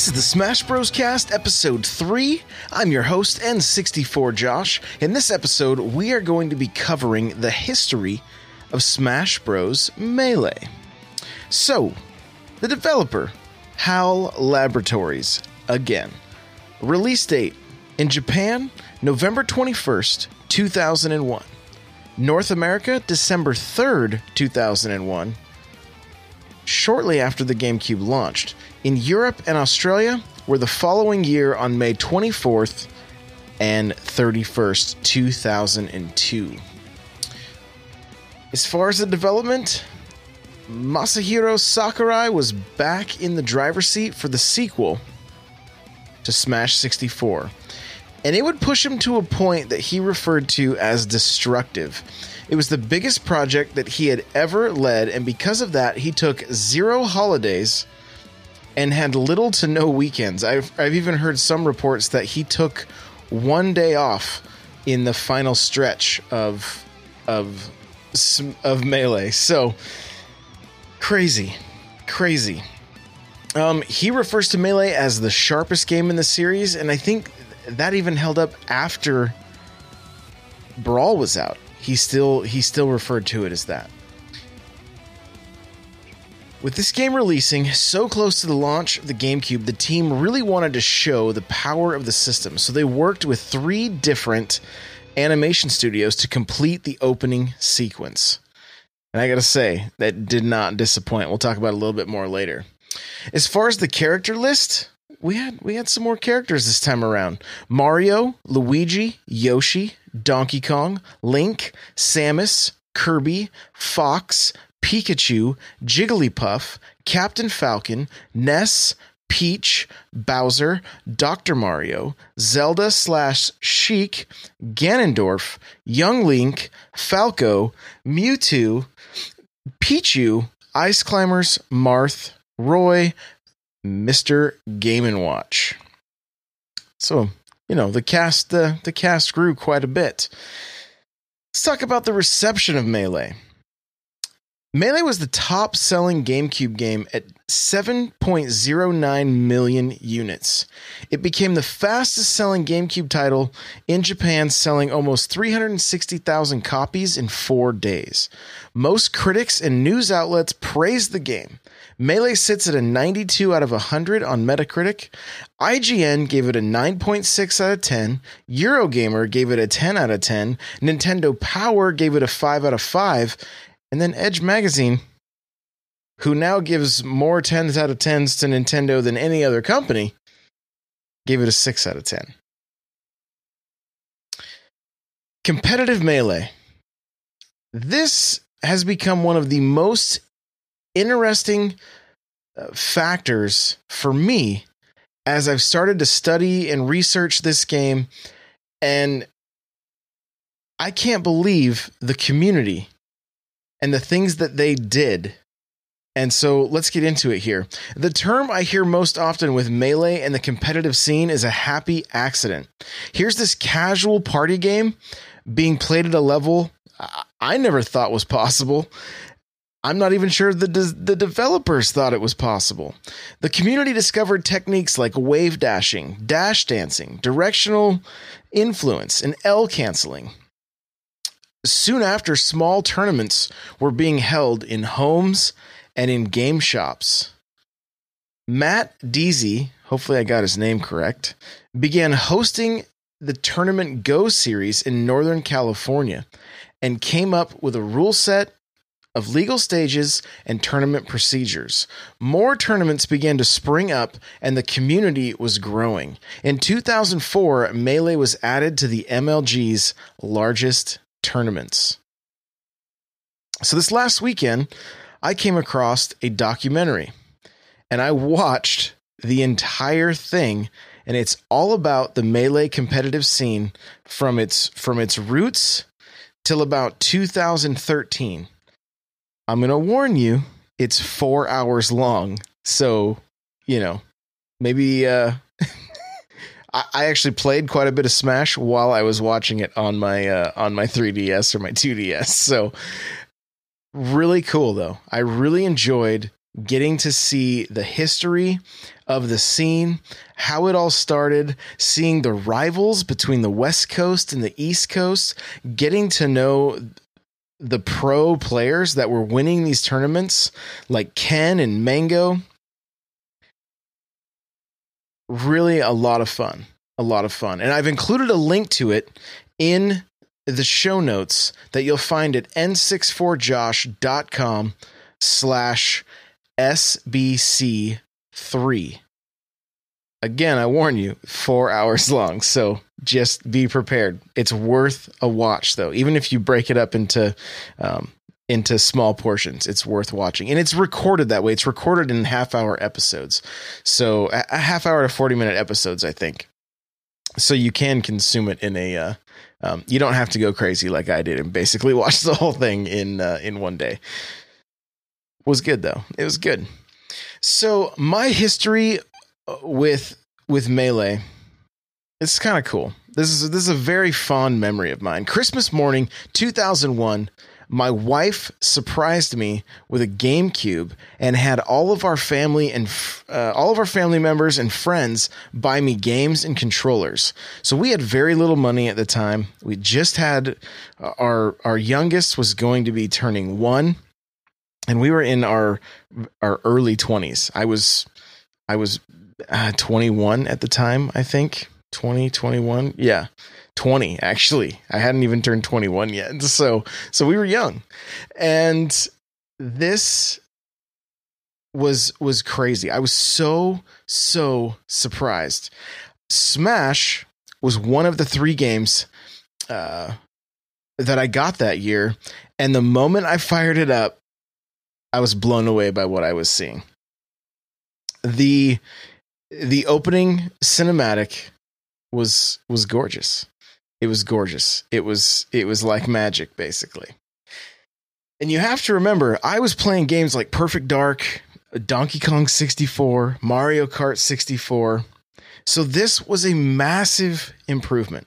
This is the Smash Bros. Cast, episode 3. I'm your host, N64 Josh. In this episode, we are going to be covering the history of Smash Bros. Melee. So, the developer, HAL Laboratories, again. Release date in Japan, November 21st, 2001. North America, December 3rd, 2001 shortly after the GameCube launched. In Europe and Australia were the following year on May 24th and 31st, 2002. As far as the development, Masahiro Sakurai was back in the driver's seat for the sequel to Smash 64. And it would push him to a point that he referred to as destructive. It was the biggest project that he had ever led, and because of that, he took zero holidays and had little to no weekends. I've, I've even heard some reports that he took one day off in the final stretch of of of melee. So crazy, crazy. Um, he refers to melee as the sharpest game in the series, and I think that even held up after Brawl was out he still he still referred to it as that. With this game releasing so close to the launch of the GameCube, the team really wanted to show the power of the system, so they worked with three different animation studios to complete the opening sequence. And I gotta say, that did not disappoint. We'll talk about a little bit more later. As far as the character list, we had we had some more characters this time around. Mario, Luigi, Yoshi, Donkey Kong, Link, Samus, Kirby, Fox, Pikachu, Jigglypuff, Captain Falcon, Ness, Peach, Bowser, Dr. Mario, Zelda slash Sheik, Ganondorf, Young Link, Falco, Mewtwo, Pichu, Ice Climbers, Marth, Roy, Mr. Game and Watch. So, you know, the cast the, the cast grew quite a bit. Let's talk about the reception of Melee. Melee was the top selling GameCube game at 7.09 million units. It became the fastest selling GameCube title in Japan, selling almost 360,000 copies in four days. Most critics and news outlets praised the game. Melee sits at a 92 out of 100 on Metacritic. IGN gave it a 9.6 out of 10. Eurogamer gave it a 10 out of 10. Nintendo Power gave it a 5 out of 5. And then Edge Magazine, who now gives more 10s out of 10s to Nintendo than any other company, gave it a 6 out of 10. Competitive Melee. This has become one of the most interesting uh, factors for me as I've started to study and research this game. And I can't believe the community and the things that they did. And so let's get into it here. The term I hear most often with Melee and the competitive scene is a happy accident. Here's this casual party game being played at a level I never thought was possible. I'm not even sure the de- the developers thought it was possible. The community discovered techniques like wave dashing, dash dancing, directional influence, and L canceling. Soon after, small tournaments were being held in homes and in game shops. Matt Deezie, hopefully I got his name correct, began hosting the Tournament Go series in Northern California and came up with a rule set of legal stages and tournament procedures. More tournaments began to spring up and the community was growing. In 2004, Melee was added to the MLG's largest tournaments. So, this last weekend, I came across a documentary and I watched the entire thing and it's all about the melee competitive scene from its from its roots till about 2013 i'm going to warn you it's 4 hours long so you know maybe uh I actually played quite a bit of Smash while I was watching it on my uh, on my 3DS or my 2DS. So really cool though. I really enjoyed getting to see the history of the scene, how it all started, seeing the rivals between the West Coast and the East Coast, getting to know the pro players that were winning these tournaments, like Ken and Mango. Really a lot of fun. A lot of fun. And I've included a link to it in the show notes that you'll find at n64josh.com slash SBC3. Again, I warn you, four hours long. So just be prepared. It's worth a watch, though. Even if you break it up into um, into small portions, it's worth watching. And it's recorded that way. It's recorded in half hour episodes. So a half hour to 40 minute episodes, I think. So you can consume it in a uh, um, you don't have to go crazy like I did and basically watch the whole thing in uh, in one day was good though. It was good. So my history uh, with with melee, it's kind of cool. This is this is a very fond memory of mine. Christmas morning, two thousand one. My wife surprised me with a GameCube and had all of our family and uh, all of our family members and friends buy me games and controllers. So we had very little money at the time. We just had uh, our our youngest was going to be turning one and we were in our our early 20s i was i was uh, 21 at the time i think 20 21 yeah 20 actually. I hadn't even turned 21 yet. So so we were young. And this was was crazy. I was so so surprised. Smash was one of the three games uh that i got that year. And the moment i fired it up I was blown away by what I was seeing. The the opening cinematic was was gorgeous. It was gorgeous. It was it was like magic basically. And you have to remember, I was playing games like Perfect Dark, Donkey Kong 64, Mario Kart 64. So this was a massive improvement.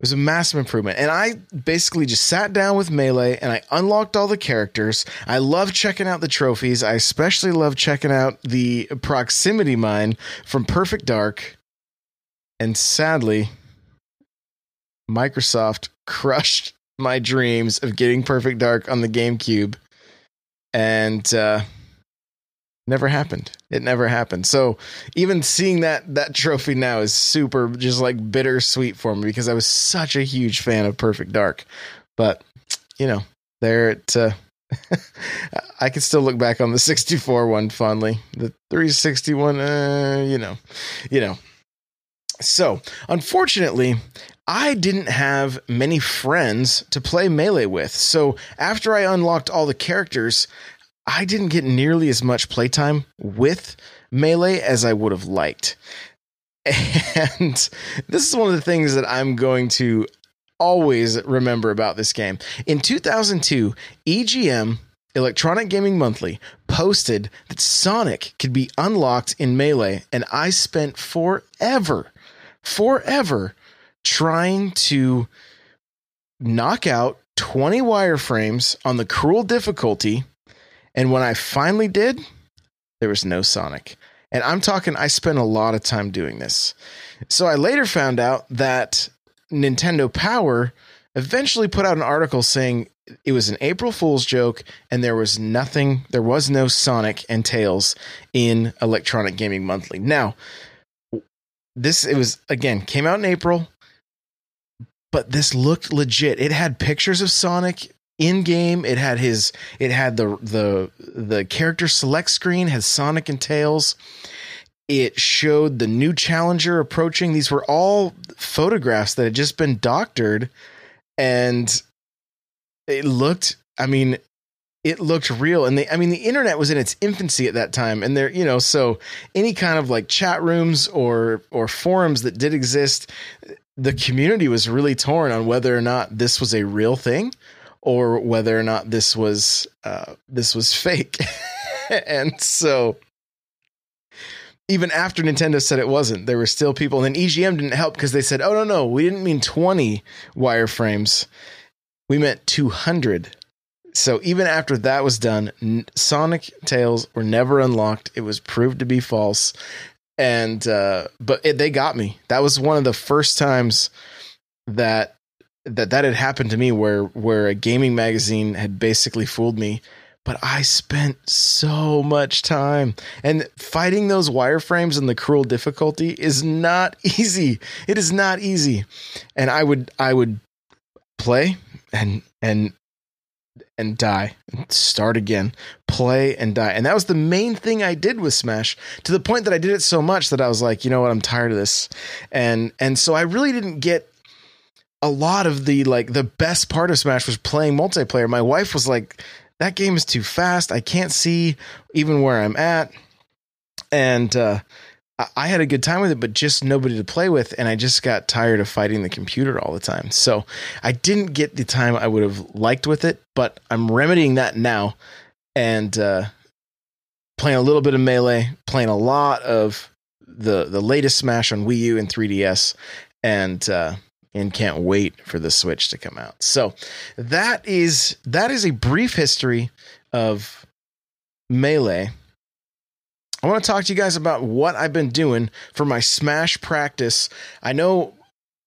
It was a massive improvement. And I basically just sat down with Melee and I unlocked all the characters. I love checking out the trophies. I especially love checking out the proximity mine from Perfect Dark. And sadly, Microsoft crushed my dreams of getting Perfect Dark on the GameCube. And uh, never happened. It never happened. So even seeing that that trophy now is super just like bittersweet for me because i was such a huge fan of perfect dark. But you know there it uh, i can still look back on the 64 one fondly. The 361 uh, you know you know so unfortunately I didn't have many friends to play Melee with. So after I unlocked all the characters, I didn't get nearly as much playtime with Melee as I would have liked. And this is one of the things that I'm going to always remember about this game. In 2002, EGM, Electronic Gaming Monthly, posted that Sonic could be unlocked in Melee, and I spent forever, forever trying to knock out 20 wireframes on the cruel difficulty and when I finally did, there was no Sonic. And I'm talking, I spent a lot of time doing this. So I later found out that Nintendo Power eventually put out an article saying it was an April Fool's joke and there was nothing, there was no Sonic and Tails in Electronic Gaming Monthly. Now, this, it was, again, came out in April, but this looked legit. It had pictures of Sonic in game. It had his it had the the the character select screen has Sonic and Tails. It showed the new challenger approaching. These were all photographs that had just been doctored and it looked I mean it looked real and the I mean the internet was in its infancy at that time and there you know so any kind of like chat rooms or or forums that did exist the community was really torn on whether or not this was a real thing or whether or not this was uh, this was fake. and so even after Nintendo said it wasn't, there were still people. And then EGM didn't help because they said, "Oh no, no, we didn't mean 20 wireframes. We meant 200 so even after that was done, Sonic Tails were never unlocked. It was proved to be false, and uh, but it, they got me. That was one of the first times that that that had happened to me, where where a gaming magazine had basically fooled me. But I spent so much time, and fighting those wireframes and the cruel difficulty is not easy. It is not easy, and I would I would play and and and die. And start again. Play and die. And that was the main thing i did with smash to the point that i did it so much that i was like you know what? I'm tired of this. And and so i really didn't get a lot of the like the best part of smash was playing multiplayer. My wife was like that game is too fast. I can't see even where i'm at. And uh I had a good time with it, but just nobody to play with, and I just got tired of fighting the computer all the time. So I didn't get the time I would have liked with it, but I'm remedying that now and uh, playing a little bit of melee, playing a lot of the the latest Smash on Wii U and 3DS, and uh, and can't wait for the Switch to come out. So that is that is a brief history of melee I want to talk to you guys about what I've been doing for my Smash practice. I know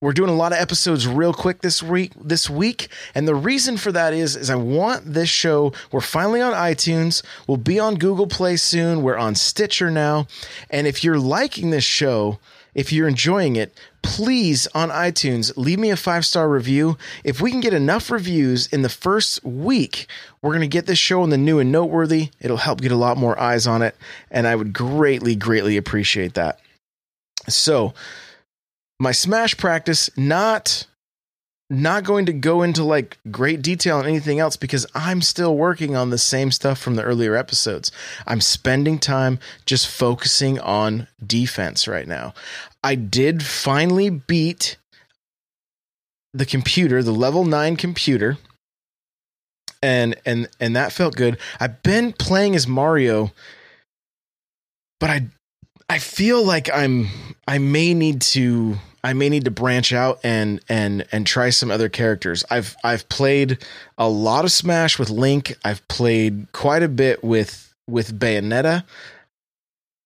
we're doing a lot of episodes real quick this week this week and the reason for that is is i want this show we're finally on itunes we'll be on google play soon we're on stitcher now and if you're liking this show if you're enjoying it, please on iTunes leave me a five star review. If we can get enough reviews in the first week, we're going to get this show in the new and noteworthy. It'll help get a lot more eyes on it. And I would greatly, greatly appreciate that. So, my Smash practice, not not going to go into like great detail on anything else because I'm still working on the same stuff from the earlier episodes. I'm spending time just focusing on defense right now. I did finally beat the computer, the level 9 computer. And and and that felt good. I've been playing as Mario but I I feel like I'm I may need to I may need to branch out and and and try some other characters. I've I've played a lot of Smash with Link. I've played quite a bit with with Bayonetta.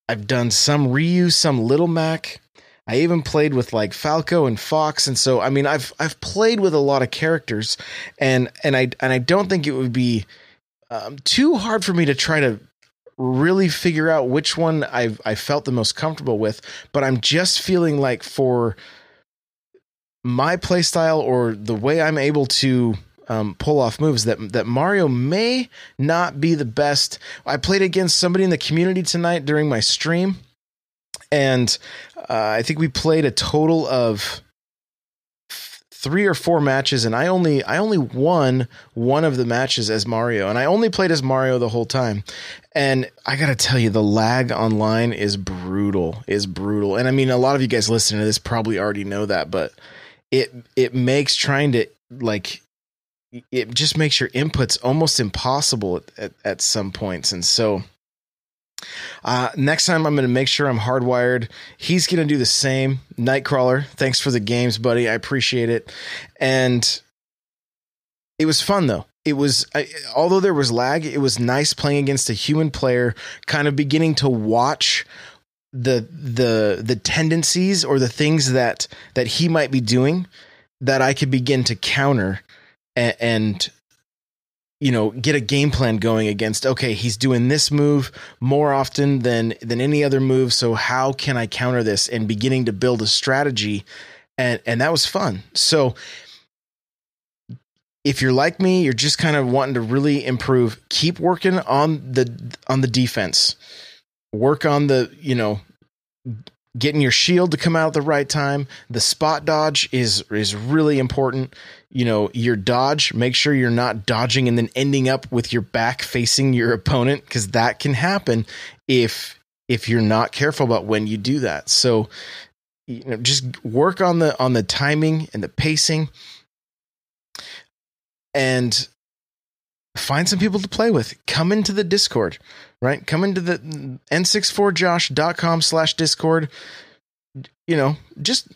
I've done some Ryu, some Little Mac. I even played with like Falco and Fox, and so I mean I've I've played with a lot of characters, and and I and I don't think it would be um, too hard for me to try to really figure out which one I've I felt the most comfortable with, but I'm just feeling like for my playstyle or the way I'm able to um, pull off moves that that Mario may not be the best. I played against somebody in the community tonight during my stream, and uh, I think we played a total of three or four matches and I only I only won one of the matches as Mario and I only played as Mario the whole time. And I got to tell you the lag online is brutal. Is brutal. And I mean a lot of you guys listening to this probably already know that, but it it makes trying to like it just makes your inputs almost impossible at, at, at some points. And so uh, next time, I'm going to make sure I'm hardwired. He's going to do the same. Nightcrawler, thanks for the games, buddy. I appreciate it. And it was fun, though. It was, I, although there was lag, it was nice playing against a human player, kind of beginning to watch the the the tendencies or the things that that he might be doing that I could begin to counter and, and you know get a game plan going against okay he's doing this move more often than than any other move so how can i counter this? And beginning to build a strategy and and that was fun. So if you're like me you're just kind of wanting to really improve keep working on the on the defense work on the you know getting your shield to come out at the right time. The spot dodge is is really important. You know, your dodge, make sure you're not dodging and then ending up with your back facing your opponent cuz that can happen if if you're not careful about when you do that. So, you know, just work on the on the timing and the pacing and find some people to play with. Come into the Discord right? Come into the n64josh.com slash discord. You know, just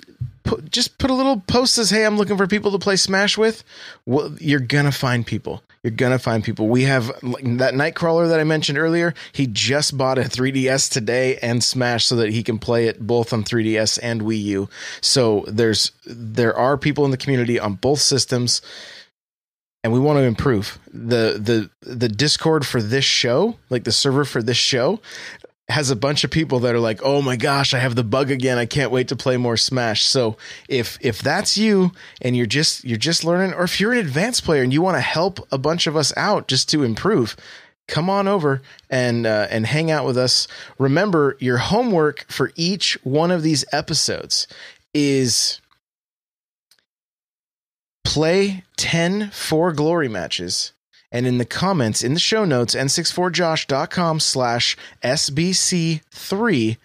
put, just put a little post says, "Hey, I'm looking for people to play Smash with." Well, you're gonna find people. You're gonna find people. We have that Nightcrawler that I mentioned earlier. He just bought a 3DS today and Smash so that he can play it both on 3DS and Wii U. So there's there are people in the community on both systems, and we want to improve the the the Discord for this show, like the server for this show has a bunch of people that are like, "Oh my gosh, I have the bug again. I can't wait to play more Smash." So, if if that's you and you're just you're just learning or if you're an advanced player and you want to help a bunch of us out just to improve, come on over and uh, and hang out with us. Remember, your homework for each one of these episodes is play 10 For Glory matches. And in the comments in the show notes n64josh.com slash sbc3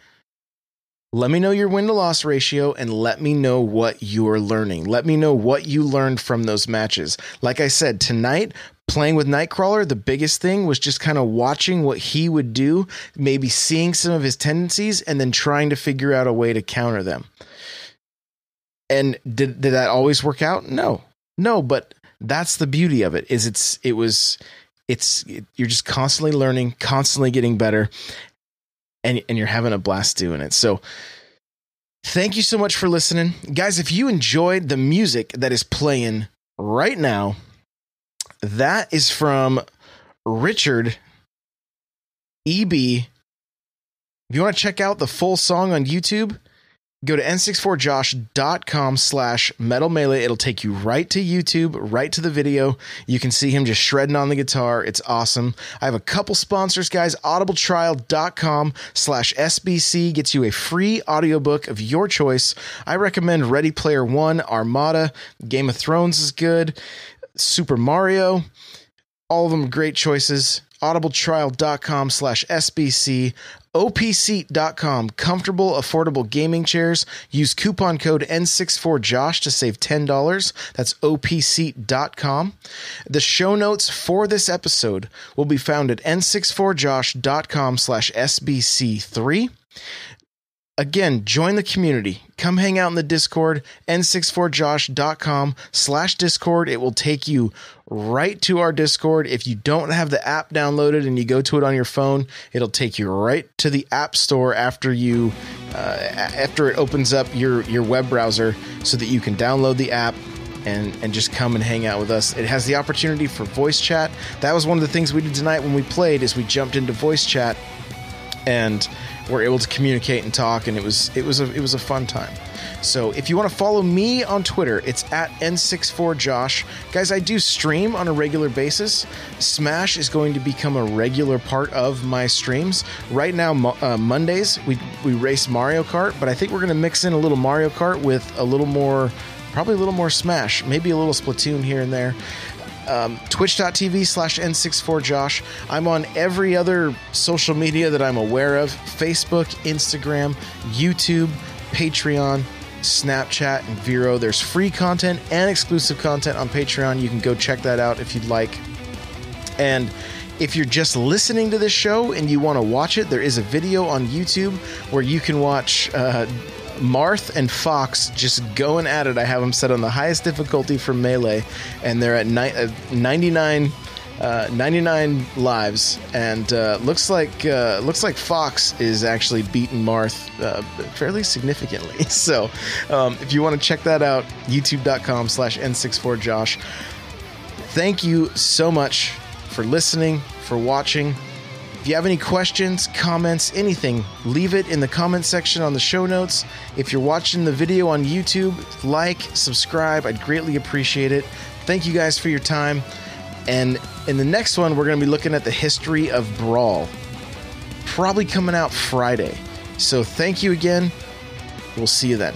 let me know your win to loss ratio and let me know what you're learning. Let me know what you learned from those matches. Like i said tonight playing with nightcrawler the biggest thing was just kind of watching what he would do maybe seeing some of his tendencies and then trying to figure out a way to counter them. And did, did that always work out? No no but that's the beauty of it is it's it was it's it, you're just constantly learning constantly getting better and and you're having a blast doing it. So thank you so much for listening. Guys if you enjoyed the music that is playing right now that is from richard eb if you want to check out the full song on youtube go to n64josh.com slash metal melee. It'll take you right to youtube right to the video. You can see him just shredding on the guitar. It's awesome. I have a couple sponsors guys. audibletrial.com slash sbc gets you a free audiobook of your choice. I recommend ready player one armada game of thrones is good super mario all of them great choices. audibletrial.com slash sbc opseat.com comfortable affordable gaming chairs. Use coupon code n64josh to save $10 that's opseat.com the show notes for this episode will be found at n64josh.com slash sbc3 Again, join the community. Come hang out in the Discord, n64josh.com slash Discord. It will take you right to our Discord. If you don't have the app downloaded and you go to it on your phone, it'll take you right to the App Store after you uh, after it opens up your your web browser so that you can download the app and and just come and hang out with us. It has the opportunity for voice chat. That was one of the things we did tonight when we played is we jumped into voice chat and we're able to communicate and talk and it was it was a it was a fun time. So if you want to follow me on twitter it's at n64josh guys i do stream on a regular basis. Smash is going to become a regular part of my streams. Right now uh, mondays we we race mario kart but i think we're going to mix in a little mario kart with a little more probably a little more smash maybe a little splatoon here and there um, twitch.tv slash n64josh i'm on every other social media that i'm aware of. Facebook instagram youtube patreon snapchat and vero. There's free content and exclusive content on patreon. You can go check that out if you'd like. And if you're just listening to this show and you want to watch it there is a video on youtube where you can watch uh, Marth and Fox just going at it. I have them set on the highest difficulty for melee, and they're at ni- uh, 99, uh, 99 lives, and uh, looks like uh, looks like Fox is actually beating Marth uh, fairly significantly. So, um, if you want to check that out, YouTube.com/slash N64Josh. Thank you so much for listening, for watching. If you have any questions, comments, anything, leave it in the comment section on the show notes. If you're watching the video on YouTube, like, subscribe. I'd greatly appreciate it. Thank you guys for your time. And in the next one, we're going to be looking at the history of Brawl. Probably coming out Friday. So thank you again. We'll see you then.